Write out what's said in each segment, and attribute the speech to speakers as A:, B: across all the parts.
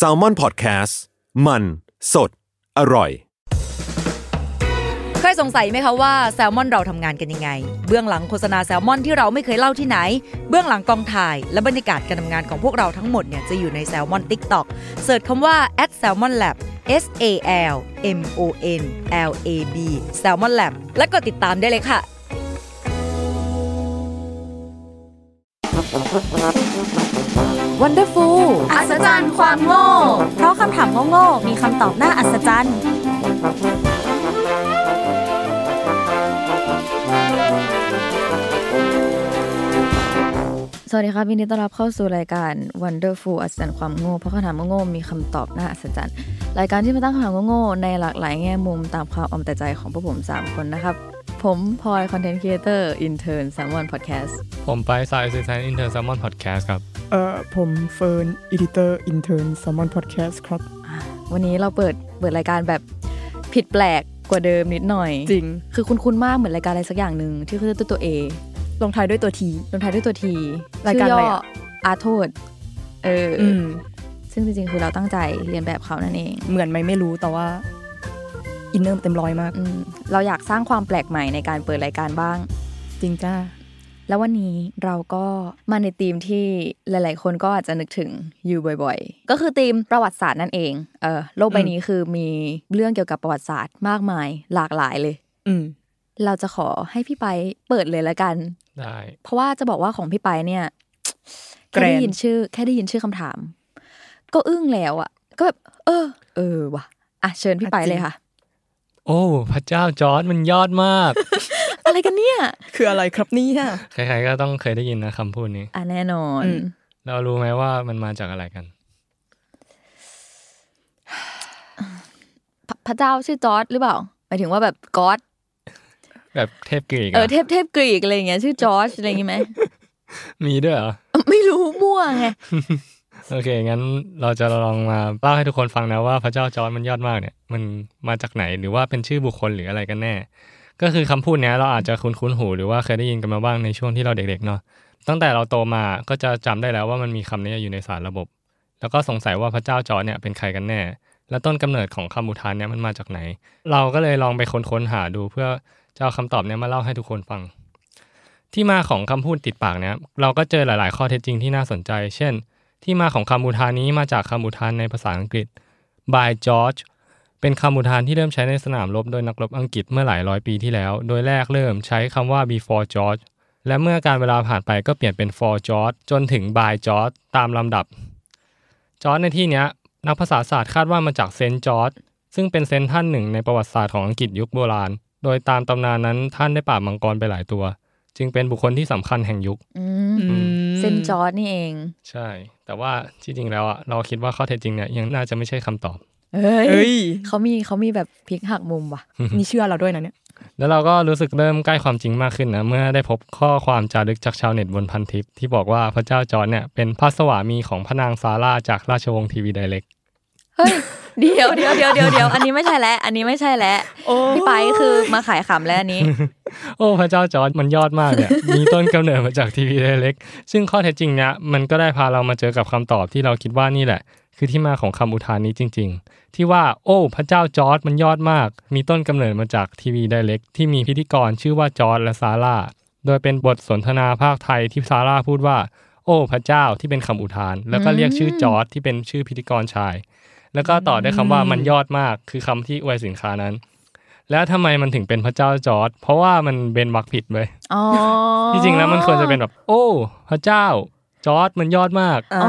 A: s a l ม o n PODCAST มัน สด อร่อย
B: เคยสงสัยไหมคะว่าแซลมอนเราทำงานกันยังไง เบื้องหลังโฆษณาแซลมอนที่เราไม่เคยเล่าที่ไหน เบื้องหลังกองถ่าย และบรรยากาศการทำงานของพวกเราทั้งหมดเนี่ยจะอยู่ในแซลมอน TikTok เสิร์ชคำว่า at salmon lab S A L M O N L A B Salmon Lab และกดติดตามได้เลยค่ะ
C: Wonderful
D: อัศจรรย์ความโง่
C: เพราะคำถามโง่ๆมีคำตอบน่าอัศจรรย์
E: สวัสดีครับยินดีต้อนรับเข้าสู่รายการ Wonderful อัศจรรย์ความโง่ เพราะคำถามโง่ๆมีคำตอบน่าอัศจรรย์ รายการที่มาตั้งคำถามโง่ๆในหลากหลายแง่มุมตามความเอาแต่ใจของพวกผม 3 คนนะครับผมพลอย content creator intern Salmon Podcast
F: ผมไปสายสื่อสาร intern Salmon Podcast ครับ
G: เอ่อผมเฟิร์น editor intern Salmon Podcast ครับ
E: วันนี้เราเปิดเปิดรายการแบบผิดแปลกกว่าเดิมนิดหน่อย
G: จริง
E: คือคุ้นๆมากเหมือนรายการอะไรสักอย่างหนึ่งที่คือตัวตัว A
G: ลงท้ายด้วยตัว T
E: ลงท้ายด้วยตัว T
G: รายการอะไรอะ
E: อาโทษ เอออ
G: อืม
E: ซึ่งจริงๆคือเราตั้งใจเลียนแบบเขานั่นเอง
G: เหมือนไหมไม่รู้แต่ว่า inner เต็มร้อยมาก
E: อืมเราอยากสร้างความแปลกใหม่ในการเปิดรายการบ้าง
G: จริงจ้า
E: แล้ววันนี้เราก็มาในธีมที่หลาย ๆ คนก็อาจจะนึกถึงอยู่บ่อย ๆ ก็คือธีมประวัติศาสตร์นั่นเองเออโลกใบนี้คือมีเรื่องเกี่ยวกับประวัติศาสตร์มากมายหลากหลายเลย
G: อืม
E: เราจะขอให้พี่ไปเปิดเลยละกัน
F: ได้
E: เพราะว่าจะบอกว่าของพี่ไปเนี่ย
G: แกร
E: แค่
G: น
E: ได้ยินชื่อ แค่ได้ยินชื่อคำถาม ก็อึ้งแล้วอะก็แบบเออ เออว่ะอะเชิญพี่ไปเลยค่ะ
F: โอ้ พระเจ้าจอร์ดมันยอดมาก
E: อะไรกันเนี่ย
G: คืออะไรครับเนี่ย
F: ใครๆก็ต้องเคยได้ยินนะคำพูดนี้
E: อะแน่นอน
G: อืม
F: เรารู้ไหมว่ามันมาจากอะไรกัน
E: พระพระเจ้าชื่อจอร์ดหรือเปล่าหมายถึงว่าแบบกอด
F: แบบเทพกรีก
E: เออ
F: อะ
E: เทพเทพกรีกอะไรอย่างเงี้ยชื่อจอร์จอะไรอย่างงี้ไหม
F: มีด้วยเหรอ
E: ไม่รู้มั่วไง
F: โอเค งั้นเราจะลองมาเล่าให้ทุกคนฟังนะว่าพระเจ้าจอร์ดมันยอดมากเนี่ย มันมาจากไหนหรือว่าเป็นชื่อบุคคลหรืออะไรกันแน่ ก็คือคำพูดเนี้ยเราอาจจะคุ้นๆหู หรือว่าเคยได้ยินกันมาบ้างในช่วงที่เราเด็กๆเนาะตั้งแต่เราโตมาก็จะจำได้แล้วว่ามันมีคำนี้อยู่ในสารระบบ แล้วก็สงสัยว่าพระเจ้าจอร์เนี่ยเป็นใครกันแน่ และต้นกำเนิดของคำอุทานเนี่ยมันมาจากไหน เราก็เลยลองไปค้นๆหาดู เพื่อจะเอาคำตอบเนี้ยมาเล่าให้ทุกคนฟัง ที่มาของคำพูดติดปากเนี่ยเราก็เจอหลาย ๆ ข้อเท็จจริงที่น่าสนใจ เช่น ที่มาของคำอุทานนี้มาจากคำอุทานในภาษาอังกฤษ by George เป็นคำอุทานที่เริ่มใช้ในสนามรบโดยนักรบอังกฤษเมื่อหลายร้อยปีที่แล้ว โดยแรกเริ่มใช้คำว่า before George และเมื่อการเวลาผ่านไปก็เปลี่ยนเป็น for George จนถึง by George ตามลำดับจอร์จในที่เนี้ยนักภาษาศาสตร์คาดว่ามาจากเซนต์จอร์จซึ่งเป็น saint ท่านหนึ่งในประวัติศาสตร์ของอังกฤษยุคโบราณ โดยตามตำนานนั้นท่านได้ปราบมังกรไปหลายตัว จึงเป็นบุคคลที่สำคัญแห่งยุค
E: อื
G: อื
E: ม
G: ม
E: Saint จอร์จนี่เอง
F: ใช่ แต่ว่าที่จริงแล้วอะเราคิดว่าข้อเท็จจริงเนี่ยยังน่าจะไม่ใช่คำตอบ
E: เฮ้ย
G: เอ้ย
E: เขามีเขามีแบบพลิกหักมุมว่ะ
G: นี่เชื่อเราด้วยนะเนี่ย
F: แล้วเราก็รู้สึกเริ่มใกล้ความจริงมากขึ้นนะเมื่อได้พบข้อความจารึกจากชาวเน็ตบนพันทิปที่บอกว่าพระเจ้าจอร์จเนี่ยเป็นพระสวามีของพระนางซาร่าจากราชวงศ์ TV Directเฮ้
E: ยเดี๋ยวเดี๋ยวเดี๋ยวเดี๋ยวเดี๋ยวอันนี้ไม่ใช่แล้วอันนี้ไม่ใช่แล้วพี่ไปคือมาขายขำแล้วอันนี้
F: โอ้พระเจ้าจอร์จมันยอดมากเนี่ยมีต้นกำเนิดมาจากทีวีไดเล็กซึ่งข้อเท็จจริงเนี่ยมันก็ได้พาเรามาเจอกับคำตอบที่เราคิดว่านี่แหละ คือที่มาของคำอุทานนี้จริง ๆ ที่ว่า โอ้ พระเจ้าจอร์จมันยอดมาก มีต้นกำเนิดมาจากทีวีไดเล็กที่มีพิธีกรชื่อว่าจอร์จและซาร่าโดยเป็นบทสนทนาภาคไทยที่ซาร่าพูดว่า โอ้ พระเจ้าที่เป็นคำอุทาน แล้วก็เรียกชื่อจอร์จที่เป็นชื่อพิธีกรชาย แล้วก็ต่อด้วยคำว่ามันยอดมาก คือคำที่อวยสินค้านั้นแล้วทำไมมันถึงเป็นพระเจ้าจอร์จเพราะว่ามันเป็นวรรคผิดเว้ย
E: อ๋อ
F: ที่จริงแล้วมันควรจะเป็นแบบ โอ้ พระเจ้า จอร์จมันยอดมาก
E: อ๋อ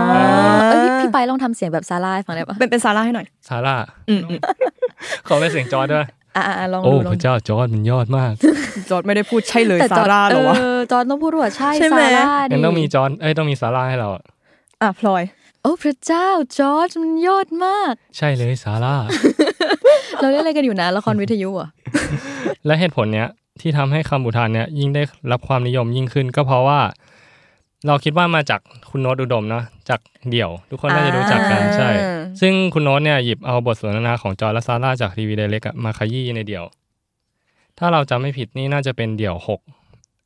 E: เอ้ยพี่พี่ไปลองทำเสียงแบบซาร่าให้ฟังได้ปะ
G: เป็นเป็นซาร่าให้หน่อย
F: ซาร่า
G: อืมอืม
F: ขอเป็นเสียงจอร์จด้วย
E: อ่าลอง
F: โอ้
E: ดูล
F: พ
E: อง
F: ระเจ้าจอร์จมันยอดมาก
G: จอร์ดไม่ได้พูดใช่เลย
E: แต่
G: ซา
E: จอร์จ
G: ร่าเหรอวะ
E: เออจอร์จต้องพูดว่าใช่
G: ใช่ไหม
E: ซาร่าดิ
F: งั้นต้องมีจอร์จเอ้ยต้องมีซาร่าให้เราอะ
G: อะพลอย
E: โอ้พระเจ้าจอร์จมันยอดมาก
F: ใช่เลยซาร่า
E: เราเล่นอะไรกันอยู่นะละครวิทยุอะ
F: และเหตุผลเนี้ยที่ทำให้คำอุทานเนี้ยยิ่งได้รับความนิยมยิ่งขึ้น ก็เพราะว่า เราคิดว่ามาจากคุณโน้ตอุดมเนาะจากเดี่ยว ทุกคนน่าจะรู้จักกัน
E: อ่า
F: ใช่ ซึ่งคุณโน้ตเนี่ยหยิบเอาบทสนทนาของจอร์จและซาร่าจาก TV Direct มาขยี้ในเดี่ยว ถ้าเราจำไม่ผิดนี่น่าจะเป็นเดี่ยวหก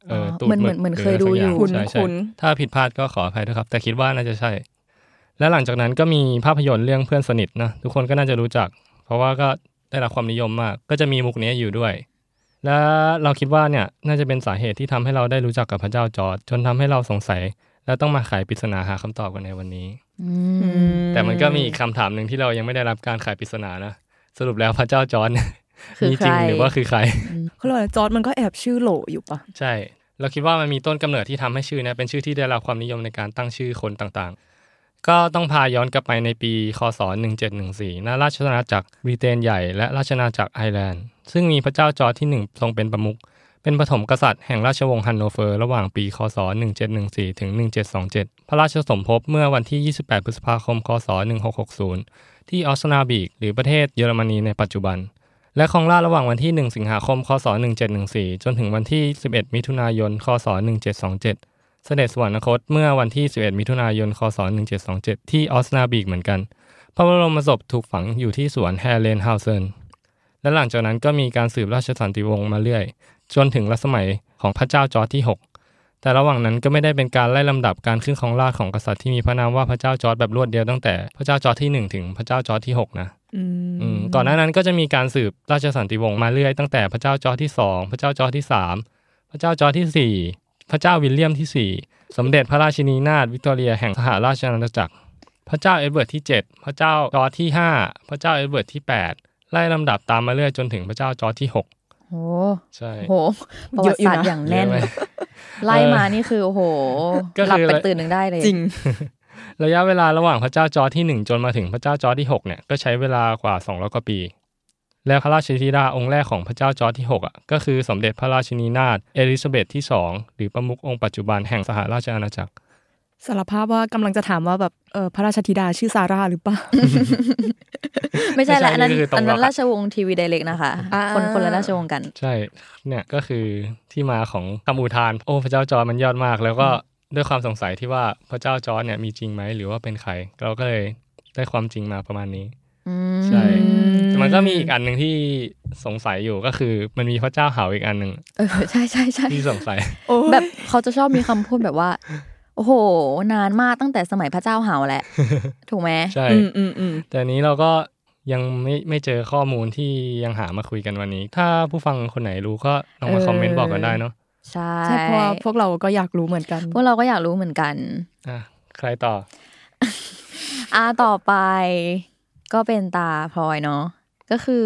F: เออตูด
E: เหมือนเหมือนเหมือนเคยดูอยู่
F: ใช่ใช่
G: คุ้น
F: ถ้าผิดพลาดก็ขออภัยด้วยครับ แต่คิดว่าน่าจะใช่ และหลังจากนั้นก็มีภาพยนตร์เรื่องเพื่อนสนิทนะทุกคนก็น่าจะรู้จัก เพราะว่าก็ได้รับความนิยมมาก ก็จะมีมุกนี้อยู่ด้วย และเราคิดว่าเนี่ยน่าจะเป็นสาเหตุที่ทำให้เราได้รู้จักกับพระเจ้าจอร์จจนทำให้เราสงสัย และต้องมาไขปริศนาหาคำตอบกันในวันนี้แต่มันก็มีอีกคำถามหนึ่งที่เรายังไม่ได้รับการไขปริศนานะสรุปแล้วพระเจ้าจอร์จเนี่ย
E: คือ
F: มีจริง
E: ใคร
F: หรือว่าคือใคร
G: เขาเรียกว่าจอร์จมันก็แอบชื่อโหลอยู่ปะ
F: ใช่ เราคิดว่ามันมีต้นกำเนิดที่ทำให้ชื่อเนี้เป็นชื่อที่ได้รับความนิยมในการตั้งชื่อคนต่างๆ ก็ต้องพาย้อนกลับไปในปีคศ 1714ณราชอาณาจักรบริเตนใหญ่และราชอาณาจักรไอร์แลนด์ ซึ่งมีพระเจ้าจอร์จที่หนึ่งทรงเป็นประมุข เป็นปฐมกษัตริย์แห่งราชวงศ์ฮันโนเวอร์ระหว่างปีคศ 1714 ถึง 1727 พระราชสมภพเมื่อวันที่ 28 พฤษภาคม คศ 1660 ที่ออสนาบรึคหรือประเทศเยอรมนีในปัจจุบัน และครองราชย์ระหว่างวันที่ 1 สิงหาคม คศ 1714 จนถึงวันที่ 11 มิถุนายน คศ 1727 เสด็จสวรรคตเมื่อวันที่ 11 มิถุนายน คศ 1727 ที่ออสนาบรึคเหมือนกัน พระบรมศพถูกฝังอยู่ที่สวนแฮร์เรนเฮาเซน และหลังจากนั้นก็มีการสืบราชสันตติวงศ์มาเรื่อย จนถึงรัชสมัยของพระเจ้าจอร์จที่ 6 แต่ระหว่างนั้นก็ไม่ได้เป็นการไล่ลำดับการขึ้นครองราชย์ของกษัตริย์ที่มีพระนามว่าพระเจ้าจอร์จแบบรวดเดียวตั้งแต่พระเจ้าจอร์จที่ 1 ถึงพระเจ้าจอร์จที่ 6 นะก่อนหน้านั้นก็จะมีการสืบราชสันตติวงศ์มาเรื่อยตั้งแต่พระเจ้าจอร์จที่สองพระเจ้าจอร์จที่สามพระเจ้าจอร์จที่สี่ พระเจ้าวิลเลียมที่สี่สมเด็จพระราชินีนาถวิกตอเรียแห่งสหราชอาณาจักร พระเจ้าเอ็ดเวิร์ดที่เจ็ดพระเจ้าจอร์จที่ห้าพระเจ้าเอ็ดเวิร์ดที่แปดไล่ลำดับตามมาเรื่อยจนถึงพระเจ้าจอร์จที่หก
E: โห
F: ใช่
E: โหประวัติศาสตร์อย่างแน่น
F: เยอะไหม
E: ไล่มานี่คือโอ้โห
F: ก็คือ
E: หลับเป็นตื่นหนึ่งได้เลย
G: จริง
F: ระยะเวลาระหว่างพระเจ้าจอร์จที่หนึ่งจนมาถึงพระเจ้าจอร์จที่หกเนี่ย ก็ใช้เวลากว่า200กว่าปี แล้วพระราชธิดาองค์แรกของพระเจ้าจอร์จที่ 6 อะ ก็คือสมเด็จพระราชินีนาถเอลิซาเบธที่สองหรือประมุของค์ปัจจุบันแห่งสหราชอาณาจักร
G: สารภาพว่ากำลังจะถามว่าแบบเออพระราชธิดาชื่อซาร่าหรือเปล่า
E: ไม่ใช่ละอันนั้น
F: ไม่ใช่นี่คือตรง
E: อันนั้น
F: หรอกอะ
E: ราชวงศ์ทีวีไดเรกนะคะ
G: อ่า
E: คนคนละราชวงศ์กัน
F: ใช่เนี่ยก็คือที่มาของคำอุทาน โอ้พระเจ้าจอร์จมันยอดมาก แล้วก็ด้วยความสงสัยที่ว่าพระเจ้าจอร์จเนี่ยมีจริงไหมหรือว่าเป็นใคร เราก็เลยได้ความจริงมาประมาณนี้
E: อืม
F: ใช่แต่มันก็มีอีกอันหนึ่งที่สงสัยอยู่ก็คือ มันมีพระเจ้าเหาอีกอันหนึ่ง
E: เออใช่ใช่ใช่
F: ที่สงสัย
G: โอ้ย
E: แบบเขาจะชอบมีคำพูดแบบว่า โอ้โห นานมากตั้งแต่สมัยพระเจ้าเห่าแหละ ถูกไหม
F: ใช่
G: อืมอืมอืม
F: แต่อันนี้เราก็ยังไม่ไม่เจอข้อมูลที่ยังหามาคุยกันวันนี้ ถ้าผู้ฟังคนไหนรู้ก็ลองมาคอมเมนต์บอกกันได้เนาะ
E: ใช่
G: ใช่เพราะว่าพวกเราก็อยากรู้เหมือนกัน
E: พวกเราก็อยากรู้เหมือนกัน
F: อะใครต่อ
E: อ่าต่อไป ก็เป็นตาพลอยเนาะก็คือ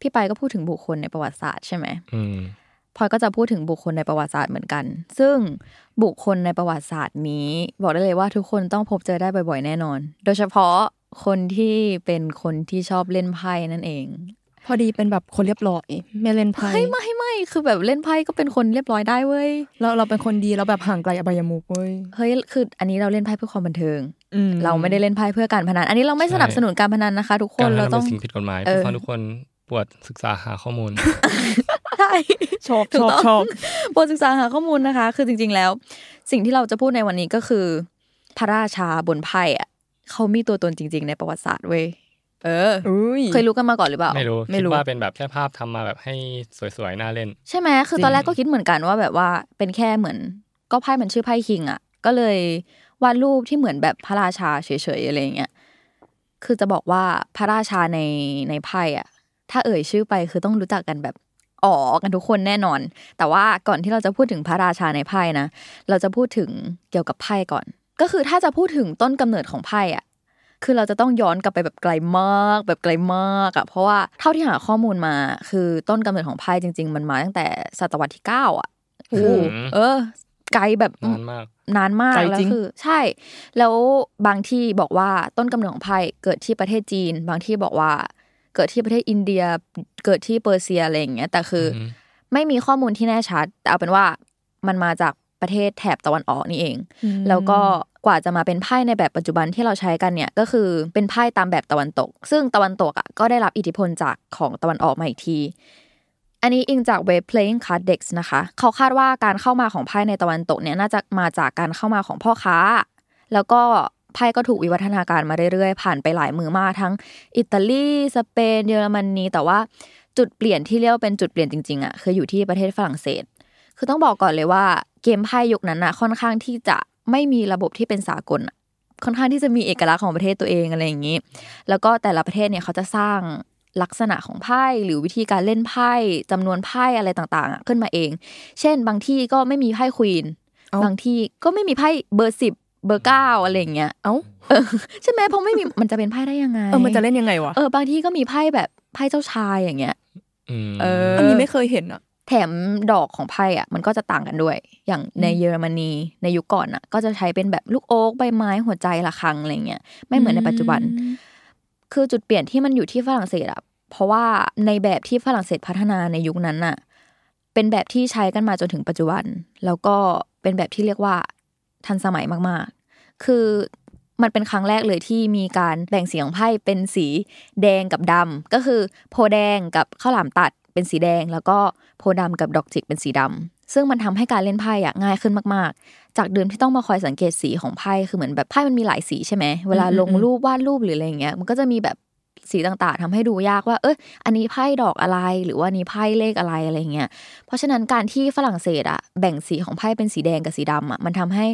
E: พี่ไปก็พูดถึงบุคคลในประวัติศาสตร์ใช่ไหม
F: อืม
E: พลอยก็จะพูดถึงบุคคลในประวัติศาสตร์เหมือนกัน ซึ่งบุคคลในประวัติศาสตร์นี้ บอกได้เลยว่าทุกคนต้องพบเจอได้บ่อยๆ แน่นอน โดยเฉพาะคนที่เป็นคนที่ชอบเล่นไพ่นั่นเอง
G: พอดีเป็นแบบคนเรียบร้อยไม่เล่นไพ่
E: เฮ้ยไม่ไม่คือแบบเล่นไพ่ก็เป็นคนเรียบร้อยได้เว้ย
G: เราเราเป็นคนดีเราแบบห่างไกลอบายมุกเว้ย
E: เฮ้ยคือ อันนี้เราเล่นไพ่เพื่อความบันเทิง
G: อืม
E: เราไม่ได้เล่นไพ่เพื่อการพนัน อันนี้เราไม่
F: ใช่
E: สนับสนุนการพนันนะคะ ทุกค
F: การ
E: น
F: พนั
E: เรา
F: น
E: ต้
F: เป็
E: อง
F: นสิ่งผิดกฎหมาย
E: เออ
F: ผู้ฟังทุกคนปวดศึกษาหาข้อมูล
E: ใช่
G: ชอบ
E: ถู
G: ช
E: ก
G: อบ
E: ต้อง
G: ชอบ
E: โปรดศึกษาหาข้อมูลนะคะ คือจริง ๆแล้ว สิ่งที่เราจะพูดในวันนี้ก็คือ พระราชาบนไพ่อะเขามีตัวตนจริง ๆ ในประวัติศาสตร์เว้ยเออ
G: อุ้ย
E: เคยรู้กันมาก่อนหรือเปล่า
F: ไม่รู้
E: ไม่
F: คิด
E: รู้
F: ว่าเป็นแบบแค่ภาพทำมาแบบให้สวยๆน่าเล่น
E: ใช่ไหมคือตอนแรกก็คิดเหมือนกันว่าแบบว่าเป็นแค่เหมือน ก็ไพ่มันชื่อไพ่คิงอะก็เลย วาดรูปที่เหมือนแบบพระราชาเฉยๆอะไรอย่างเงี้ยคือจะบอกว่าพระราชาในในไพ่อะ ถ้าเอ่ยชื่อไปคือต้องรู้จักกันแบบอ๋อกันทุกคนแน่นอน แต่ว่าก่อนที่เราจะพูดถึงพระราชาในไพ่นะเราจะพูดถึงเกี่ยวกับไพ่ก่อน ก็คือถ้าจะพูดถึงต้นกำเนิดของไพ่อะคือเราจะต้องย้อนกลับไปแบบไกลมาก แบบไกลมากอะเพราะว่าเท่าที่หาข้อมูลมา คือต้นกำเนิดของไพ่จริง ๆ มันมาตั้งแต่ศตวรรษที่เก้าอะคือ
F: อืม
E: เออ ไกลแบบ
F: นานมาก
E: นานมาก
G: ไกล
E: แล้ว
G: จริง
E: คือ ใช่ แล้วบางที่บอกว่าต้นกำเนิดของไพ่เกิดที่ประเทศจีน บางที่บอกว่า เกิดที่ประเทศอินเดีย เกิดที่เปอร์เซียอะไรอย่างเงี้ย แต่คืออ
F: ม
E: ไม่มีข้อมูลที่แน่ชัด แต่เอาเป็นว่ามันมาจากประเทศแถบตะวันออกนี่เอง แล้วก็กว่าจะมาเป็นไพ่ในแบบปัจจุบันที่เราใช้กันเนี่ยก็คือเป็นไพ่ตามแบบตะวันตก ซึ่งตะวันตกอะก็ได้รับอิทธิพลจากของตะวันออกมาอีกที อันนี้อิงจากเว็บ Playing Card Dex นะคะ เขาคาดว่าการเข้ามาของไพ่ในตะวันตกเนี่ยน่าจะมาจากการเข้ามาของพ่อค้า แล้วก็ไพ่ก็ถูกวิวัฒนาการมาเรื่อยๆ ผ่านไปหลายมือมากทั้งอิตาลี สเปน เยอรมนี แต่ว่าจุดเปลี่ยนที่เรียกว่าเป็นจุดเปลี่ยนจริงๆอะคืออยู่ที่ประเทศฝรั่งเศส คือต้องบอกก่อนเลยว่าเกมไพ่ยุคนั้นน่ะค่อนข้างที่จะไม่มีระบบที่เป็นสากล ค่อนข้างที่จะมีเอกลักษณ์ของประเทศตัวเองอะไรอย่างนี้ แล้วก็แต่ละประเทศเนี่ยเขาจะสร้าง ลักษณะของไพ่หรือวิธีการเล่นไพ่จำนวนไพ่อะไรต่างๆอะขึ้นมาเอง เช่น บางที่ก็ไม่มีไพ่ควีน
G: เอ้า
E: บางที่ก็ไม่มีไพ่เบอร์สิบเบอร์เก้าอะไรอย่างเงี้ย
G: เอ้า
E: เออใช่ไหมเพราะไม่มีมันจะเป็นไพ่ได้ยังไง
G: เออมันจะเล่นยังไงวะ
E: เออบางที่ก็มีไพ่แบบไพ่เจ้าชายอย่างเงี้ย
F: อืม
E: เออ
G: อันนี้ไม่เคยเห็นอะ
E: แถมดอกของไพ่อะ มันก็จะต่างกันด้วย อย่างในเยอรมนีในยุคก่อนอะ ก็จะใช้เป็นแบบลูกโอ๊กใบไม้หัวใจระฆังอะไรเงี้ย ไม่เหมือนในปัจจุบัน คือจุดเปลี่ยนที่มันอยู่ที่ฝรั่งเศสอะเพราะว่าในแบบที่ฝรั่งเศสพัฒนาในยุคนั้นน่ะ เป็นแบบที่ใช้กันมาจนถึงปัจจุบัน แล้วก็เป็นแบบที่เรียกว่าทันสมัยมากๆ คือมันเป็นครั้งแรกเลยที่มีการแบ่งสีของไพ่เป็นสีแดงกับดำก็คือโพแดงกับข้าวหลามตัดเป็นสีแดง แล้วก็โพธิ์ดำกับดอกจิกเป็นสีดำ ซึ่งมันทำให้การเล่นไพ่อะง่ายขึ้นมากๆ จากเดิมที่ต้องมาคอยสังเกตสีของไพ่คือเหมือนแบบไพ่มันมีหลายสีใช่ไหมเวลาลงรูปวาดรูปหรืออะไรเงี้ยมันก็จะมีแบบสีต่างๆทำให้ดูยากว่าเอ้ยอันนี้ไพ่ดอกอะไรหรือว่านี้ไพ่เลขอะไรอะไรเงี้ยเพราะฉะนั้นการที่ฝรั่งเศสอะแบ่งสีของไพ่เป็นสีแดงกับสีดำอะมันทำให้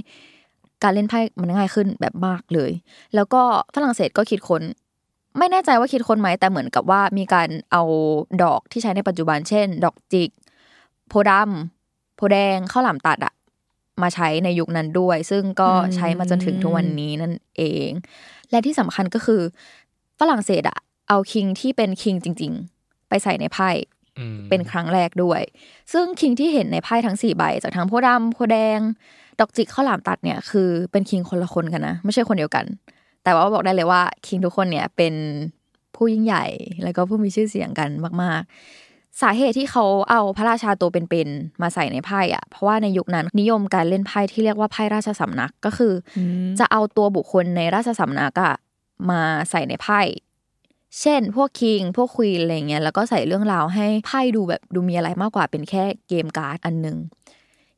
E: การเล่นไพ่มันง่ายขึ้นแบบมากเลย แล้วก็ฝรั่งเศสก็คิดค้นไม่แน่ใจว่าคิดค้นไหมแต่เหมือนกับว่ามีการเอาดอกที่ใช้ในปัจจุบันเช่น ดอกจิก โพธิ์ดำ โพธิ์แดงข้าวหลามตัดอะมาใช้ในยุคนั้นด้วย ซึ่งก็ใช้มาจนถึงทุกวันนี้นั่นเอง และที่สำคัญก็คือฝรั่งเศสอะเอาคิงที่เป็นคิงจริง ๆ ไปใส่ในไพ่
F: อืม
E: เป็นครั้งแรกด้วย ซึ่งคิงที่เห็นในไพ่ทั้งสี่ใบ จากทั้งโพธิ์ดำโพธิ์แดง ดอกจิกข้าวหลามตัดเนี่ยคือเป็นคิงคนละคนกันนะ ไม่ใช่คนเดียวกัน แต่ว่าบอกได้เลยว่าคิงทุกคนเนี่ยเป็นผู้ยิ่งใหญ่ แล้วก็ผู้มีชื่อเสียงกันมากๆ สาเหตุที่เขาเอาพระราชาตัวเป็นๆมาใส่ในไพ่อะเพราะว่าในยุคนั้นนิยมการเล่นไพ่ที่เรียกว่าไพ่ราชสำนักก็คือ จะเอาตัวบุคคลในราชสำนักอะมาใส่ในไพ่เช่น พวกคิงพวกควีนอะไรเงี้ยแล้วก็ใส่เรื่องราวให้ไพ่ดูแบบดูมีอะไรมากกว่าเป็นแค่เกมการ์ดอันหนึ่ง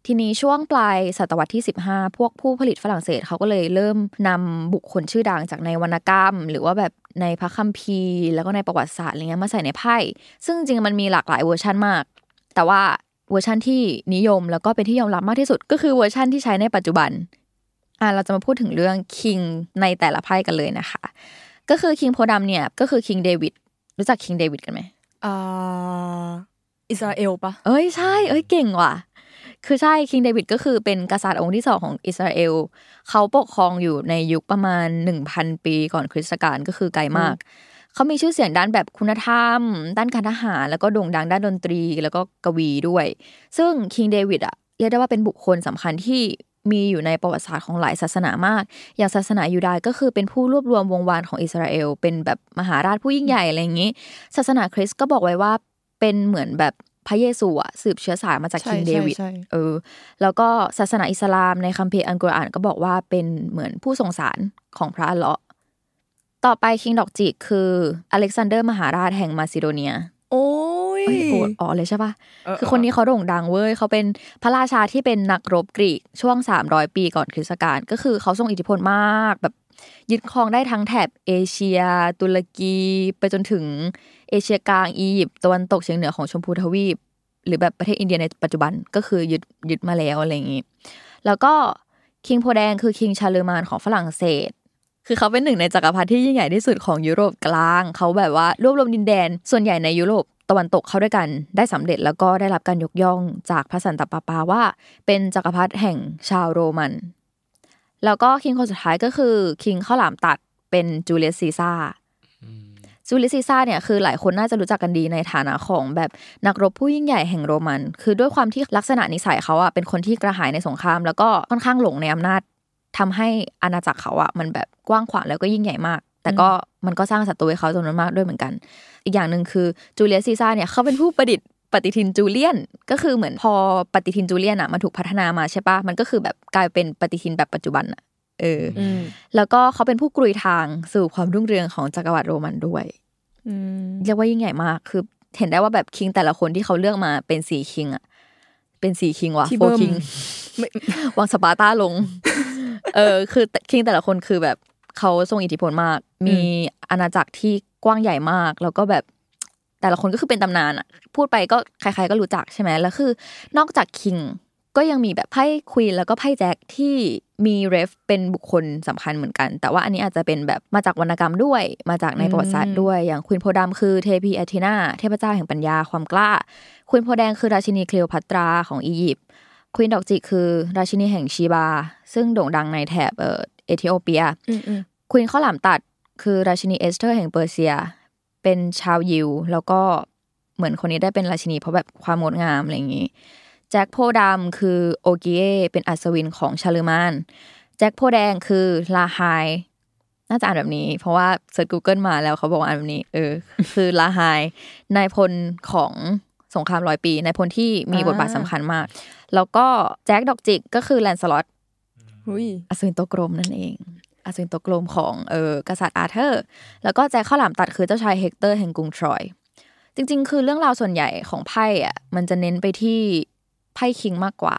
E: ทีนี้ช่วงปลายศตวรรษที่ 15 พวกผู้ผลิตฝรั่งเศสเขาก็เลยเริ่มนำบุคคลชื่อดังจากในวรรณกรรม หรือว่าแบบในพระคัมภีร์แล้วก็ในประวัติศาสตร์อะไรเงี้ยมาใส่ในไพ่ ซึ่งจริงๆมันมีหลากหลายเวอร์ชันมาก แต่ว่าเวอร์ชันที่นิยมแล้วก็เป็นที่ยอมรับมากที่สุด ก็คือเวอร์ชันที่ใช้ในปัจจุบันอะเราจะมาพูดถึงเรื่องคิงในแต่ละไพ่กันเลยนะคะ ก็คือคิงโพธิ์ดำเนี่ยก็คือคิงเดวิดรู้จักคิงเดวิดกันไหม
G: อ่าอิสราเอลปะ
E: เอ้ยใช่ เอ้ยเก่งว่ะ คือใช่คิงเดวิดก็คือเป็นกษัตริย์องค์ที่สองของอิสราเอลเขาปกครองอยู่ในยุคประมาณ1,000ปีก่อนคริสตกาลก็คือไกลมาก เขามีชื่อเสียงด้านแบบคุณธรรม ด้านการทหาร แล้วก็โด่งดังด้านดนตรีแล้วก็กวีด้วย ซึ่งคิงเดวิดอะเรียกได้ว่าเป็นบุคคลสำคัญที่มีอยู่ในประวัติศาสตร์ของหลายศาสนามาก อย่างศาสนายูดายก็คือเป็นผู้รวบรวมวงวานของอิสราเอล เป็นแบบมหาราชผู้ยิ่งใหญ่อะไรอย่างนี้ ศาสนาคริสต์ก็บอกไว้ว่าเป็นเหมือนแบบ พระเยซูอะสืบเชื้อสายมาจาก
G: ใช่
E: คิงเดวิด
G: ใช่ใช่
E: เออ แล้วก็ศาสนาอิสลามในคัมภีร์อัลกุรอานก็บอกว่าเป็นเหมือนผู้ทรงสารของพระอัลเลาะห์ต่อไปคิงดอกจิกคืออเล็กซานเดอร์มหาราชแห่งมาซิโดเนีย
G: โอ้ย
E: เอ้ยโอดอ๋อเลยใช่ปะ
G: เออ
E: คือคนนี้เขาโด่งดังเว้ยเขาเป็นพระราชาที่เป็นนักรบกรีกช่วง 300 ปีก่อนคริสตกาลก็คือเขาทรงอิทธิพลมากแบบ ยึดครองได้ทั้งแถบเอเชีย ตุรกี ไปจนถึงเอเชียกลางอียิปต์ตะวันตกเฉียงเหนือของชมพูทวีป หรือแบบประเทศอินเดียในปัจจุบันก็คือยึดยึดมาแล้วอะไรอย่างนี้ แล้วก็คิงโพแดงคือคิงชาร์เลอมาญของฝรั่งเศส คือเขาเป็นหนึ่งในจักรพรรดิที่ยิ่งใหญ่ที่สุดของยุโรปกลาง เขาแบบว่ารวบรวมดินแดน ส่วนใหญ่ในยุโรปตะวันตกเข้าด้วยกันได้สำเร็จแล้วก็ได้รับการยกย่องจากพระสันตะปาปาว่า เป็นจักรพรรดิแห่งชาวโรมัน แล้วก็คิงคนสุดท้ายก็คือคิงข้าวหลามตัดเป็นจูเลียสซีซ่าร์จูเลียสซีซ่าร์เนี่ยคือหลายคนน่าจะรู้จักกันดีในฐานะของแบบนักรบผู้ยิ่งใหญ่แห่งโรมัน คือด้วยความที่ลักษณะนิสัยเขาอะเป็นคนที่กระหายในสงคราม แล้วก็ค่อนข้างหลงในอำนาจทำให้อาณาจักรเขาอะมันแบบกว้างขวางแล้วก็ยิ่งใหญ่มาก แต่ก็มันก็สร้างศัตรูให้เขาจำนวนมากด้วยเหมือนกัน อีกอย่างหนึ่งคือจูเลียสซีซ่าร์เนี่ยเขาเป็นผู้ประดิษฐ์ ปฏิทินจูเลียน ก็คือเหมือนพอปฏิทินจูเลียนอะมันถูกพัฒนามาใช่ปะมันก็คือแบบกลายเป็นปฏิทินแบบปัจจุบันอะเอออ
G: อืม
E: แล้วก็เขาเป็นผู้กรุยทางสู่ความรุ่งเรืองของจักรวรรดิโรมันด้วย
G: อืม
E: เรียกว่ายิ่งใหญ่มากคือ เห็นได้ว่าแบบคิงแต่ละคนที่เขาเลือกมาเป็นสี่คิงอะเป็นสีคิงวะ
G: ที่
E: โฟ
G: เบิ้ม
E: คิง
G: ไม่
E: วางสปาร์ต้าลง เออ คือคิงแต่ละคนคือแบบเขาทรงอิทธิพลมาก มีอาณาจักรที่กว้างใหญ่มาก แล้วก็แบบ แต่ละคนก็คือเป็นตำนานอะพูดไปก็ใคร ๆก็รู้จักใช่ไหมแล้วคือ นอกจากคิงก็ยังมีแบบไพ่ควีนแล้วก็ไพ่แจ็คที่มีเรฟเป็นบุคคลสำคัญเหมือนกัน แต่ว่าอันนี้อาจจะเป็นแบบมาจากวรรณกรรมด้วย มาจากในประวัติศาสตร์ด้วย อย่างควีนโพธิ์ดำคือเทพีแอธีนาเทพเจ้าแห่งปัญญาความกล้าควีนโพธิ์แดงคือราชินีเคลีโอพัตราของอียิปต์ควีนดอกจิกคือราชินีแห่งชีบา ซึ่งโด่งดังในแถบเอ่อเอธิโอเปีย
G: อืมอืม
E: ควีนข้าวหลามตัดคือราชินีเอสเธอร์แห่งเปอร์เซีย เป็นชาวยิว แล้วก็เหมือนคนนี้ได้เป็นราชินีเพราะแบบความงดงามอะไรอย่างนี้แจ็คโพธิ์ดำคือโอเกีเอเป็นอัศวินของชาร์เลอมาญแจ็คโพธิ์แดงคือลาไฮร์น่าจะอ่านแบบนี้ เพราะว่า search Google มาแล้วเขาบอกว่าอ่านแบบนี้ เออ คือลาไฮร์นายพลของสงครามร้อยปีนายพลที่มีบทบาทสำคัญมาก แล้วก็แจ็คดอกจิกก็คือแลนสล็อต
G: อุ้ย
E: อัศวินโต๊ะกลมนั่นเอง อัศวินโต๊ะกลมของเออกษัตริย์อาเธอร์ แล้วก็แจ็คข้าวหลามตัดคือเจ้าชายเฮกเตอร์แห่งกรุงทรอย จริง ๆ คือเรื่องราวส่วนใหญ่ของไพ่อะมันจะเน้นไปที่ไพ่คิงมากกว่า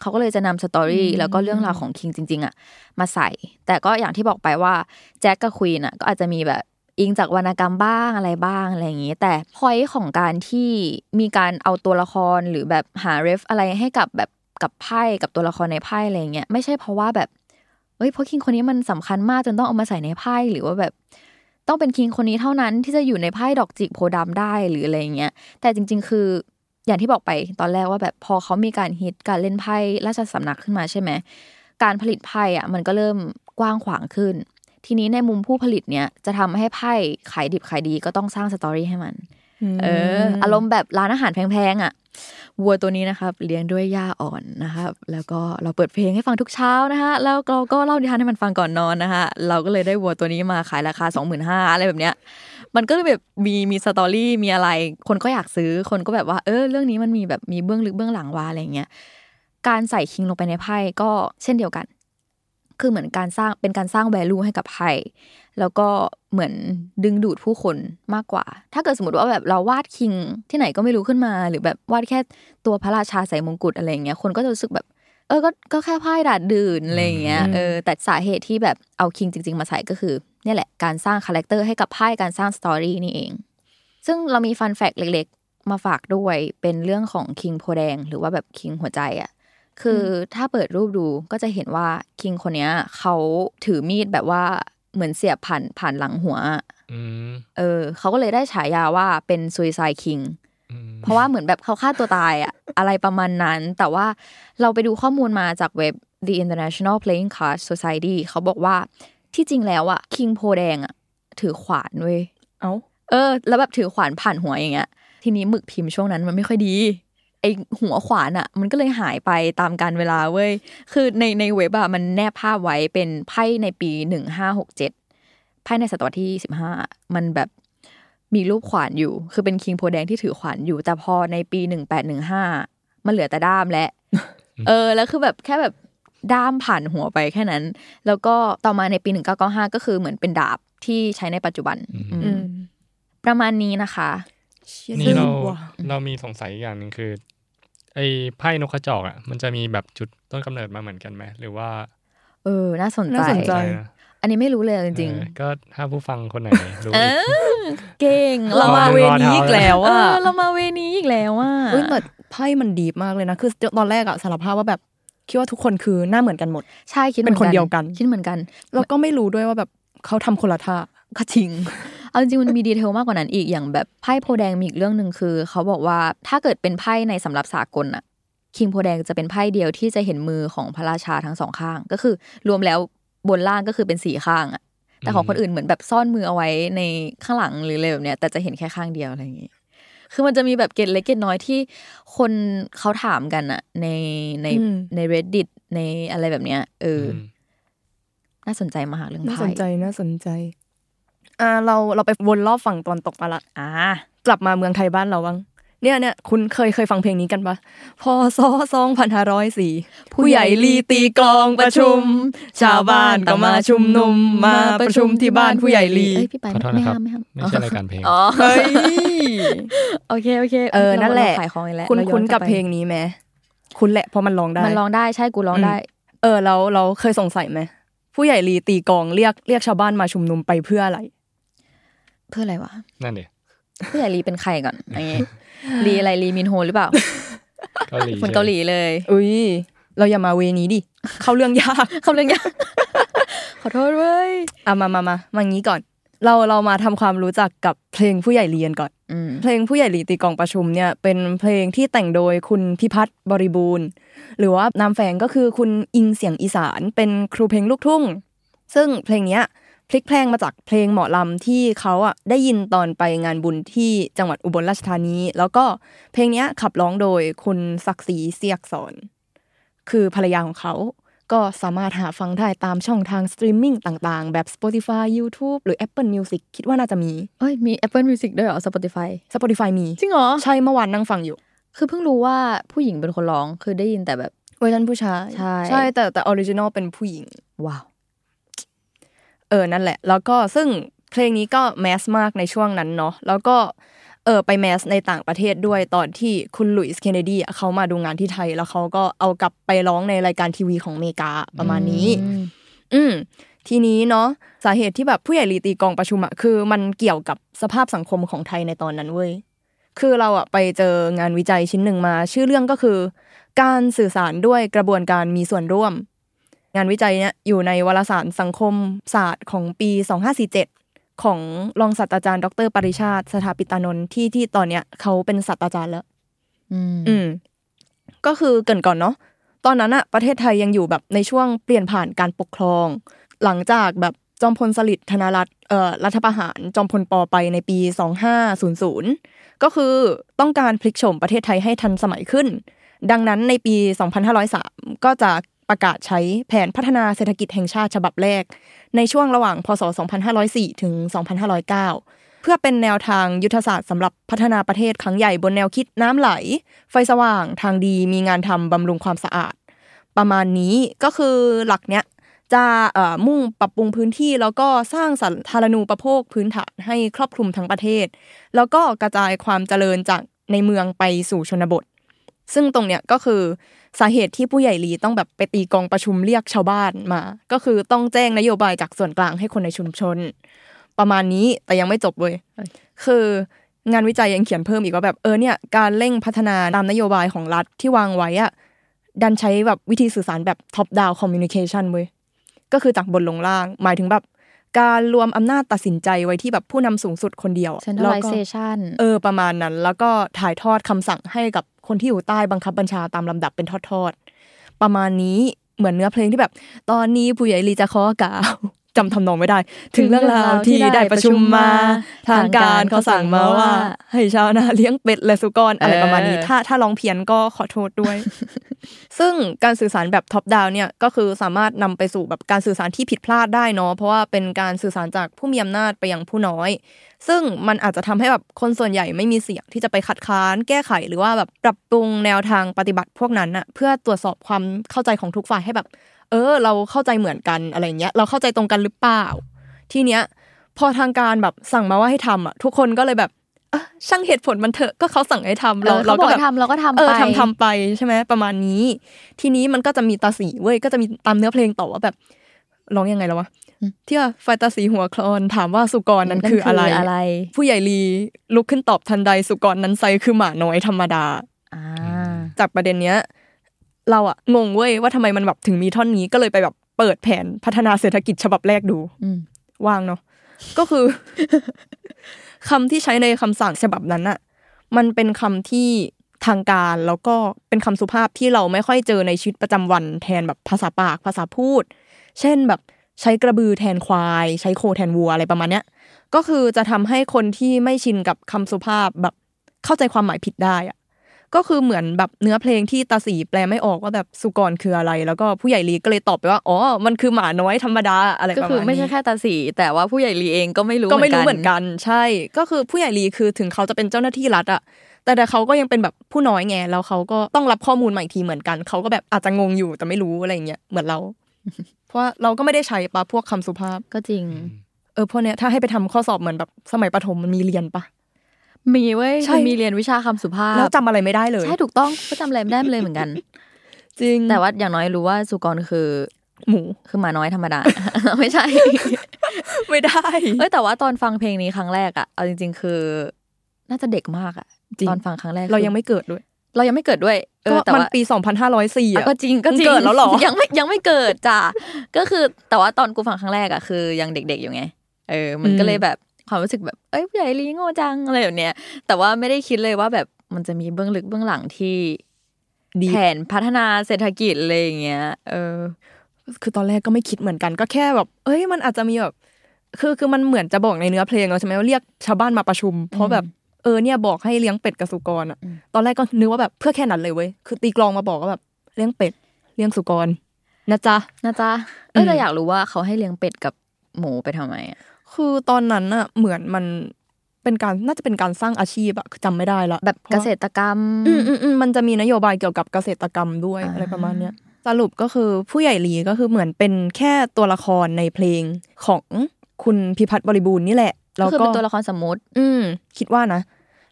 E: เขาก็เลยจะนำ story แล้วก็เรื่องราวของคิงจริง ๆอะมาใส่ แต่ก็อย่างที่บอกไปว่าแจ็คกับควีนอะก็อาจจะมีแบบอิงจากวรรณกรรมบ้างอะไรบ้างอะไรอย่างนี้ แต่พอยของการที่มีการเอาตัวละครหรือแบบหาเรฟอะไรให้กับแบบกับไพ่กับตัวละครในไพ่อะไรอย่างเงี้ยไม่ใช่เพราะว่าแบบ เอ้ยเพราะคิงคนนี้มันสำคัญมากจนต้องเอามาใส่ในไพ่หรือว่าแบบต้องเป็นคิงคนนี้เท่านั้นที่จะอยู่ในไพ่ดอกจิกโพธิ์ดำได้หรืออะไรอย่างเงี้ยแต่จริง ๆ คืออย่างที่บอกไปตอนแรกว่าแบบพอเขามีการฮิตการเล่นไพ่ราชสำนักขึ้นมาใช่ไหมการผลิตไพ่อะมันก็เริ่มกว้างขวางขึ้น ทีนี้ในมุมผู้ผลิตเนี่ยจะทำให้ไพ่ขายดิบขายดีก็ต้องสร้าง story ให้มันเอออารมณ์แบบร้านอาหารแพงๆอะ วัวตัวนี้นะครับเลี้ยงด้วยหญ้าอ่อนนะครับแล้วก็เราเปิดเพลงให้ฟังทุกเช้านะคะแล้วเราก็เล่านิทานให้มันฟังก่อนนอนนะคะเราก็เลยได้วัวตัวนี้มาขายราคา 25,000อะไรแบบเนี้ยมันก็เลยแบบมีมี story มีอะไร คนก็อยากซื้อคนก็แบบว่าเออเรื่องนี้มันมีแบบมีเบื้องลึกเบื้องหลังว่าอะไรเงี้ยการใส่คิงลงไปในไพ่ก็เช่นเดียวกัน คือเหมือนการสร้างเป็นการสร้าง value ให้กับไพ่แล้วก็เหมือนดึงดูดผู้คนมากกว่า ถ้าเกิดสมมติว่าแบบเราวาดคิงที่ไหนก็ไม่รู้ขึ้นมา หรือแบบวาดแค่ตัวพระราชาใส่มงกุฎอะไรอย่างเงี้ยคนก็จะรู้สึกแบบ เออก็ก็แค่ไพ่ดาดดื่นอะไรอย่างเงี้ยเออแต่สาเหตุที่แบบเอาคิงจริง ๆ มาใส่ก็คือเนี่ยแหละการสร้าง character ให้กับไพ่การสร้าง story นี่เอง ซึ่งเรามี fun fact เล็ก ๆ มาฝากด้วยเป็นเรื่องของคิงโพแดง หรือว่าแบบคิงหัวใจอะ คือถ้าเปิดรูปดูก็จะเห็นว่าคิงคนเนี้ยเขาถือมีดแบบว่าเหมือนเสียบผ่านผ่านหลังหัวอะ
F: อืม
E: เออเขาก็เลยได้ฉายาว่าเป็นซุยไซคิง
F: อืม
E: เพราะว่าเหมือนแบบเขาฆ่าตัวตายอะอะไรประมาณนั้น แต่ว่าเราไปดูข้อมูลมาจากเว็บ The International Playing Card Society เขาบอกว่าที่จริงแล้วอะคิงโพแดงอะถือขวานเว้ย
G: เอ้า
E: เออ แล้วแบบถือขวานผ่านหัวอย่างเงี้ย ทีนี้หมึกพิมพ์ช่วงนั้นมันไม่ค่อยดีไอ หัวขวานอะมันก็เลยหายไปตามการเวลาเว้ยคือในในเว็บอะมันแนบภาพไว้เป็นไพ่ในปีหนึ่งห้าหกเจ็ดไพ่ในศตวรรษที่สิบห้ามันแบบมีรูปขวานอยู่ คือเป็นคิงโพแดงที่ถือขวานอยู่ แต่พอในปีหนึ่งแปดหนึ่งห้ามันเหลือแต่ด้ามและ เออ แล้วคือแบบแค่แบบด้ามผ่านหัวไปแค่นั้น แล้วก็ต่อมาในปีหนึ่งเก้าเก้าห้าก็คือเหมือนเป็นดาบที่ใช้ในปัจจุบัน อืม
G: อืม
E: ประมาณนี้นะคะ
F: นี่เรา
G: ว่ะ
F: เรามีสงสัยอีกอย่างหนึ่งคือ ไอ้ไพ่นกกระจอกอะมันจะมีแบบจุดต้นกำเนิดมาเหมือนกันไหมหรือว่า
E: เออ น่าสนใจ
G: น่าสนใจ
F: อะไรนะ
E: อันนี้ไม่รู้เลยจริง
F: เออก็ถ้าผู้ฟังคนไหนรู้
E: ๆเอ
F: อีก
E: อเก่ง
G: เรามาเวนี้อีกแล้ว
E: เอ
G: อะ
E: อเรามาเวนี้อีกแล้วอะ
G: เอ้ยแต่ไพ่มันดีมากเลยนะคือตอนแรกอะสารภาพว่าแบบคิดว่าทุกคนคือหน้าเหมือนกันหมด
E: ใช่คิดหมือ
G: เป็นคนเดียวกัน
E: คิดเหมือนกัน
G: แล้วก็ไม่รู้ด้วยว่าแบบเขาทำคนละท่า
E: ก็จริง เอาจริงๆมันมีดีเทลมากกว่านั้นอีกอย่างแบบไพ่โพธิ์แดงมีอีกเรื่องหนึ่งคือ เขาบอกว่าถ้าเกิดเป็นไพ่ในสำหรับสากลอะคิงโพธิ์แดงจะเป็นไพ่เดียวที่จะเห็นมือของพระราชาทั้งสองข้าง ก็คือ รวมแล้วบนล่างก็คือเป็นสี่ข้างอะแต่ของคนอื่นเหมือนแบบซ่อนมือเอาไว้ในข้างหลังหรืออะไรแบบเนี้ยแต่จะเห็นแค่ข้างเดียวอะไรอย่างงี้คือมันจะมีแบบเกตเล็กเกตน้อยที่คนเขาถามกันอะในใน
G: อืม
E: ใน reddit ในอะไรแบบเนี้ยเอออ
F: ม
E: น่าสนใจมากเรื่อง
G: น่า
E: ไพ่
G: สนใจน่าสนใจ อ่าเราเราไปวนรอบฝั่งตอนตกมาละ
E: อ่า
G: กลับมาเมืองไทยบ้านเราบ้างเนี่ยเนี่ยคุณเคยเคยฟังเพลงนี้กันปะพศสองพันห้าร้อยสี่ผู้ใหญ่ลีตีกลองประชุม ชาวบ้านก็มาชุมนุมมาประชุมที่บ้านผู้ใหญ่ลี
E: เอ้ยพี่ไป
F: ขอโทษ
E: ไม่
F: นะครับ
E: ห้ามไม่ห้าม
F: ไม่ใช่รายการเพลง
E: อ๋อ
G: เฮ้ย
E: โอเคโอเค
G: เออนั่นแหละ
E: เราขายของอีกแล้ว
G: คุณ
E: ราย้อ
G: คุ้นกับ
E: ไป
G: เพลงนี้ไหมคุณแหละเพราะมันร้องได้
E: มันร้องได้ใช่กูร้องได้
G: เออเราเราเคยสงสัยไหมผู้ใหญ่ลีตีกลองเรียกเรียกชาวบ้านมาชุมนุมไปเพื่ออะไร
E: เพื่ออะไรวะ
F: นั่นดิ
E: ผู้ใหญ่ลีเป็นใครก่อนอย่างงี้ลีอะไรลีมินโฮหรือเปล่า
F: เกาหลี
E: เหมือนเกาหลีเลย
G: อุ้ยเราอย่ามาเวนี้ดิ เข้าเรื่องยาก
E: คำเรื่องยาก ขอโทษเว้ย
G: อะมามามามางี้ก่อน เราเรามาทำความรู้จักกับเพลงผู้ใหญ่เรียนก่อน
E: อืม
G: เพลงผู้ใหญ่ลีตีกลองประชุมเนี่ย เป็นเพลงที่แต่งโดยคุณพิพัฒน์บริบูรณ์ หรือว่านามแฝงก็คือคุณอิงเสียงอีสาน เป็นครูเพลงลูกทุ่ง ซึ่งเพลงเนี้ย พลิกแพลงมาจากเพลงหมอลำที่เขาอะได้ยินตอนไปงานบุญที่จังหวัดอุบลราชธานี แล้วก็เพลงเนี้ยขับร้องโดยคุณศักดิ์ศรีเสียกสอน คือภรรยาของเขาก็สามารถหาฟังได้ตามช่องทางสตรีมมิ่งต่างๆ แบบ Spotify YouTube หรือ Apple Music คิดว่าน่าจะมี
E: เอ้ยมี Apple Music ด้วยเหรอ Spotify
G: Spotify มี
E: จริงเหรอ
G: ใช่เมื่อวานนั่งฟังอยู่
E: คือเพิ่งรู้ว่าผู้หญิงเป็นคนร้องคือได้ยินแต่แบบ
G: เวอร์ชันผู้ชาย
E: ใช่
G: ใช่แต่แต่ original เป็นผู้หญิง
E: ว้าว
G: เออนั่นแหละ แล้วก็ซึ่งเพลงนี้ก็ mass มากในช่วงนั้นเนาะแล้วก็เออไป mass ในต่างประเทศด้วยตอนที่คุณหลุยส์เคนเนดีเขามาดูงานที่ไทย แล้วเขาก็เอากลับไปร้องในรายการทีวีของอเมริกาประมาณนี้
E: อืม
G: ทีนี้เนาะสาเหตุที่แบบผู้ใหญ่ลีตีกองประชุมอะคือ มันเกี่ยวกับสภาพสังคมของไทยในตอนนั้นเว้ยคือเราอะไปเจองานวิจัยชิ้นหนึ่งมา ชื่อเรื่องก็คือ การสื่อสารด้วยกระบวนการมีส่วนร่วม งานวิจัยเนี่ยอยู่ในวารสารสังคมศาสตร์ของปี 2547 ของรองศาสตราจารย์ ดร ปริชาติ สถาปิตานนท์ที่ที่ตอนเนี้ยเขาเป็นศาสตราจารย์แล้ว
E: อืม
G: อืมก็คือเกรินก่อนเนาะตอนนั้นอะประเทศไทยยังอยู่แบบในช่วงเปลี่ยนผ่านการปกครอง หลังจากแบบจอมพลสฤษดิ์ธนรัตน์เอ่อรัฐประหารจอมพลปไปในปี 2500 ก็คือต้องการพลิกโฉมประเทศไทยให้ทันสมัยขึ้น ดังนั้นในปี 2503 ก็จะ ประกาศใช้แผนพัฒนาเศรษฐกิจแห่งชาติฉบับแรก ในช่วงระหว่างพศ 2504 ถึง 2509 เพื่อเป็นแนวทางยุทธศาสตร์สำหรับพัฒนาประเทศครั้งใหญ่บนแนวคิดน้ำไหล ไฟสว่างทางดีมีงานทำบำรุงความสะอาด ประมาณนี้ก็คือหลักเนี้ยจะมุ่งปรับปรุงพื้นที่แล้วก็สร้างสาธารณูปโภคพื้นฐานให้ครอบคลุมทั้งประเทศ แล้วก็กระจายความเจริญจากในเมืองไปสู่ชนบท ซึ่งตรงเนี้ยก็คือสาเหตุที่ผู้ใหญ่ลีต้องแบบไปตีกองประชุมเรียกชาวบ้านมา ก็คือต้องแจ้งนโยบายจากส่วนกลางให้คนในชุมชน ประมาณนี้แต่ยังไม่จบเว้ยคืองานวิจัยยังเขียนเพิ่มอีกว่าแบบเออเนี่ยการเร่งพัฒนาตามนโยบายของรัฐที่วางไว้อะดันใช้แบบวิธีสื่อสารแบบ top down communication เว้ยก็คือจากบนลงล่าง หมายถึงแบบ การรวมอำนาจตัดสินใจไว้ที่แบบผู้นำสูงสุดคนเดียวอะแล้วก็
E: centralization
G: เออประมาณนั้น แล้วก็ถ่ายทอดคำสั่งให้กับ คนที่อยู่ใต้บังคับบัญชาตามลำดับเป็นทอดๆประมาณนี้เหมือนเนื้อเพลงที่แบบ ตอนนี้ผู้ใหญ่ลีจะขอกล่าว จำทำนองไม่ได้ ถึงเรื่องราวที่ได้ประชุมมา ทางการเขาสั่งมาว่า ให้ชาวนาเลี้ยงเป็ดและสุกรอะไรประมาณนี้
E: เออ
G: ถ้าถ้าร้องเพี้ยนก็ขอโทษด้วย ซึ่งการสื่อสารแบบท็อปดาวเนี่ยก็คือสามารถนำไปสู่แบบการสื่อสารที่ผิดพลาดได้เนาะเพราะว่าเป็นการสื่อสารจากผู้มีอำนาจไปยังผู้น้อย ซึ่งมันอาจจะทำให้แบบคนส่วนใหญ่ไม่มีเสียงที่จะไปคัดค้าน แก้ไขหรือว่าแบบปรับปรุงแนวทางปฏิบัติพวกนั้นอะเพื่อตรวจสอบความเข้าใจของทุกฝ่ายให้แบบ เออ เราเข้าใจเหมือนกันอะไรเงี้ย เราเข้าใจตรงกันหรือเปล่า ทีเนี้ย พอทางการแบบสั่งมาว่าให้ทำอะทุกคนก็เลยแบบเอ้อช่างเหตุผลมันเถอะก็เขาสั่งให้ทำ
E: เรา
G: เรา
E: เรา
G: เรา
E: ก็
G: ก็แบบ
E: ทำเราก็ทำ
G: เอ
E: ไป
G: อทำทำไปใช่ไหมประมาณนี้ ทีนี้มันก็จะมีตาสีเว้ยก็จะมีตามเนื้อเพลงต่อว่าแบบร้องยังไงแล้ววะที่ว่าไฟตาสีหัวคลอนถามว่าสุกรนั้นคืออะไร
E: อะไร
G: ผู้ใหญ่ลีลุกขึ้นตอบทันใดสุกรนั้นไซคือหมาน้อยธรรมดา
E: อ่า
G: จากประเด็นเนี้ย เราอะงงเว้ยว่าทำไมมันแบบถึงมีท่อนนี้ก็เลยไปแบบเปิดแผนพัฒนาเศรษฐกิจฉบับแรกดู
E: อืม
G: ว่างเนาะก็คือคำที่ใช้ในคำสั่งฉบับนั้นอะมันเป็นคำที่ทางการแล้วก็เป็นคำสุภาพที่เราไม่ค่อยเจอในชีวิตประจำวัน แทนแบบภาษาปากภาษาพูด เช่นแบบใช้กระบือแทนควาย ใช้โคแทนวัวอะไรประมาณเนี้ยก็คือจะทำให้คนที่ไม่ชินกับคำสุภาพแบบเข้าใจความหมายผิดได้อะ ก็คือเหมือนแบบเนื้อเพลงที่ตาสีแปลไม่ออกว่าแบบสุกรคืออะไร แล้วก็ผู้ใหญ่ลีก็เลยตอบไปว่าอ๋อมันคือหมาน้อยธรรมดาอะไร
E: ก็
G: ประ
E: คือ
G: มาณ
E: ไม่ใช่
G: นี้
E: แค่ตาสีแต่ว่าผู้ใหญ่ลีเองก็ไม่รู้
G: ก็ไม่รู้เหมือนกัน ใช่ ก็คือผู้ใหญ่ลีคือถึงเขาจะเป็นเจ้าหน้าที่รัฐอะแต่แต่เขาก็ยังเป็นแบบผู้น้อยไงแล้วเขาก็ต้องรับข้อมูลใหม่ทีเหมือนกันเขาก็แบบอาจจะงงอยู่แต่ไม่รู้อะไรอย่างเงี้ยเหมือนเรา เพราะว่าเราก็ไม่ได้ใช้ปะพวกคำสุภาพ
E: ก็จริง
G: เออพวกเนี้ยถ้าให้ไปทำข้อสอบเหมือนแบบสมัยประถมมันมีเรียนปะ
E: มีเว้ย
G: ใช่
E: มันมีเรียนวิชาคำสุภาพ
G: แล้วจำอะไรไม่ได้เลย
E: ใช่ถูกต้องก็จำอะไรไม่ได้เลยเหมือนกัน
G: จริง
E: แต่ว่าอย่างน้อยรู้ว่าสุกรคือ
G: หมู
E: คือหมาน้อยธรรมดา ไม่ใช่
G: ไม่ได้
E: เอ้ยแต่ว่าตอนฟังเพลงนี้ครั้งแรกอะเอาจริง ๆ คือ น่าจะเด็กมากอะ
G: จริง
E: ตอนฟังครั้งแรก
G: เรา
E: คือ
G: ยังไม่เกิดด้วย
E: เรายังไม่เกิดด้วยเอ
G: ก็
E: อแต่
G: มัน
E: ว่า
G: ปี2504
E: อะ
G: อะ
E: ก็จริงก็จริง
G: มึงเกิดแล้วเหรอ
E: ยังไม่ยังไม่เกิดจ้ะก็คือแต่ว่าตอนกูฟังครั้งแรกอะคือยังเด็กๆอยู่ไงเออ มันก็เลยแบบ ความรู้สึกแบบเอ้ยผู้ใหญ่ลีโง่จังอะไรแบบเนี้ยแต่ว่าไม่ได้คิดเลยว่าแบบมันจะมีเบื้องลึกเบื้องหลังที่
G: ดี
E: แผนพัฒนาเศรษฐกิจอะไรอย่างเงี้ย เออ
G: คือตอนแรกก็ไม่คิดเหมือนกัน ก็แค่แบบ เอ้ย มันอาจจะมีแบบ คือคือมันเหมือนจะบอกในเนื้อเพลงแล้วใช่ไหมว่าเรียกชาวบ้านมาประชุม เพราะแบบเออเนี่ยบอกให้เลี้ยงเป็ดกับสุกรอะ
E: อืม
G: ตอนแรกก็นึกว่าแบบเพื่อแค่นั้นเลยเว้ย คือตีกลองมาบอกว่าแบบเลี้ยงเป็ดเลี้ยงสุกรนะจ๊ะ
E: นะจ๊ะเออ
G: อืม
E: แต่อยากรู้ว่าเขาให้เลี้ยงเป็ดกับหมูไปทำไมอะ
G: คือตอนนั้นน่ะเหมือนมันเป็นการน่าจะเป็นการสร้างอาชีพอะคือจำไม่ได้ละ
E: แบบเกษตรกรรม
G: อืมอืมอืมมันจะมีนโยบายเกี่ยวกับเกษตรกรรมด้วย
E: อ่า
G: อะไรประมาณเนี้ยสรุปก็คือผู้ใหญ่ลีก็คือเหมือนเป็นแค่ตัวละครในเพลงของคุณพิพัฒน์บริบูรณ์นี่แหละ
E: ก็
G: แล้ว
E: คือ
G: ก็
E: เป็นตัวละครสมมุติ
G: อืม คิดว่านะ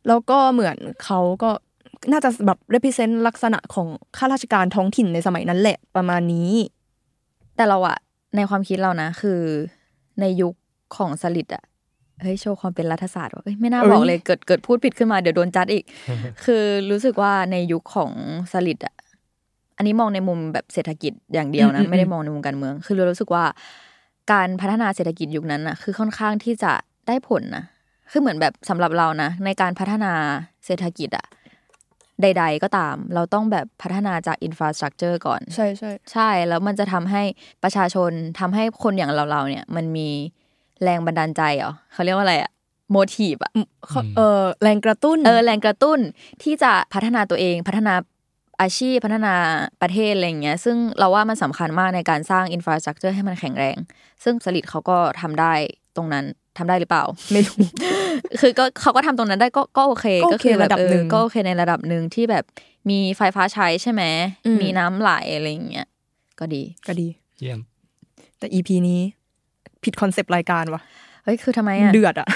G: แล้วก็เหมือนเขาก็น่าจะแบบ represent ลักษณะของข้าราชการท้องถิ่นในสมัยนั้นแหละประมาณนี้
E: แต่เราอะในความคิดเรานะ คือในยุค ของสลิดอะเฮ้ยโชว์ความเป็นรัฐศาสตร์ว่ะเอ้ยไม่น่า
G: เอ้ย
E: บอกเลยเกิดเกิดพูดผิดขึ้นมาเดี๋ยวโดนจัดอีก คือรู้สึกว่าในยุคของสลิดอะอันนี้มองในมุมแบบเศรษฐกิจอย่างเดียวนะ ไม่ได้มองในมุมการเมือง คือเรารู้สึกว่า การพัฒนาเศรษฐกิจยุคนั้นอะคือค่อนข้างที่จะได้ผลนะคือเหมือนแบบสำหรับเรานะในการพัฒนาเศรษฐกิจอะใด ๆ ก็ตาม เราต้องแบบพัฒนาจาก infrastructure ก่อน
G: ใช่ใช่
E: ใช่แล้วมันจะทำให้ประชาชนทำให้คนอย่างเราๆเนี่ย มันมี แรงบันดาลใจเหรอเขาเรียกว่าอะไรอะ motive อะ
G: เขาเออแรงกระตุ้น
E: เออแรงกระตุ้นที่จะพัฒนาตัวเองพัฒนาอาชีพพัฒนาประเทศอะไรอย่างเงี้ยซึ่งเราว่ามันสำคัญมากในการสร้าง infrastructure ให้มันแข็งแรง ซึ่งสลิดเขาก็ทำได้ตรงนั้นทำได้หรือเปล่า
G: ไม่รู้
E: คือก็เขาก็ทำตรงนั้นได้ก็ก็โอเค
G: ก็โอเค
E: คือแบบ
G: ระดับหนึ่ง
E: เออก็โอเคในระดับหนึ่งที่แบบมีไฟฟ้าใช้ใช่ไหม
G: อืม
E: มีน้ำไหลอะไรอย่างเงี้ยก็ดี
G: ก็ดี
F: เยี่ยม
G: แต่ EP นี้ ผิดคอนเซปต์รายการว่ะ
E: เฮ้ยคือทำไมอะ
G: เดือดอะ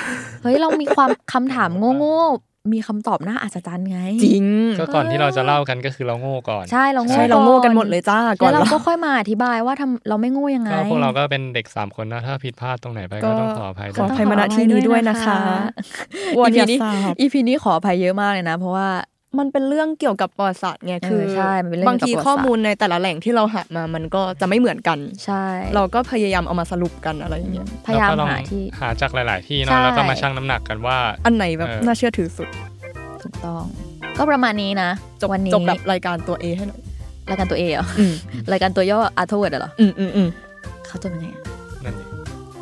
E: เฮ้ยเรามีความคำถามโง่ๆมีคำตอบน่าอัศจรรย์ไง
G: จริง
F: ก็ก่อนที่เราจะเล่ากันก็คือเราโง่ก่อน
E: ใช่เราโง่
G: ใช่เราโง่กันหมดเลยจ้าก่อ
E: แล้
G: น
E: วเรา
G: เรา
E: ก็ค่อยมาอธิบายว่าทำเราไม่โง่ยังไง
F: ก็พวกเราก็เป็นเด็กสามคนนะถ้าผิดพลาดตรงไหนไป
G: ก็
F: ก็ต้องขออภัย
G: ข
F: ด้
G: อ
F: วย
G: อภัยมาณที่นี้ด้วยนะคะวอน
E: อี
G: อย่า
E: นี้
G: ทราบ
E: อีพีนี้ขออภัยเยอะมากเลยนะ เพราะว่า
G: มันเป็นเรื่องเกี่ยวกับประวัติศาสตร์ไง
E: เออ
G: คือ
E: ใช่มันเป็นเรื่อง
G: บางที
E: เกี่ยวกับ
G: ข้อ
E: ประวัติศาสตร์
G: มูลในแต่ละแหล่งที่เราหามามันก็จะไม่เหมือนกัน
E: ใช่
G: เราก็พยายามเอามาสรุปกันอะไรอย่างเงี้ย
E: พยายาม
F: แล้วก็ลอง
E: หาที่
F: หาจากหลาย ๆ ที่
E: ใช่
F: เนาะแล้วก็มาชั่งน้ำหนักกันว่า
G: อันไหนแบบ
F: เออ
G: น่าเชื่อถือสุด
E: ถูกต้อง ก็ประมาณนี้นะ
G: จบ
E: วันนี้
G: จบแบบรายการตัว A ให้หน่อย
E: รายการตัวเอเหรอ
G: อืม
E: รายการตัวย่ออาร์ทเวิร์ดเหรอ
G: อืมอืมอืม
E: เขาจะเป็นไงอะ
F: นั่นเอง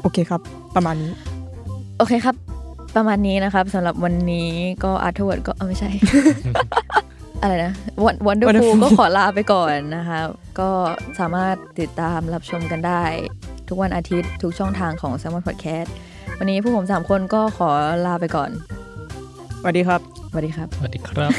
G: โอเคครับ ประมาณนี้
E: โอเคครับ ประมาณนี้นะครับสำหรับวันนี้ก็อาร์ทเวิร์ดก็เออไม่ใช่ อะไรนะวันวันเดอร์ฟู
G: Wonderful
E: ก็ขอลาไปก่อนนะคะก็สามารถติดตามรับชมกันได้ ทุกวันอาทิตย์ทุกช่องทางของ s ซ l m o n Podcast วันนี้พวกผมสามคนก็ขอลาไปก่อน
G: สวัสดีครับ
E: สวัสดีครับ
F: สวัสดีครับ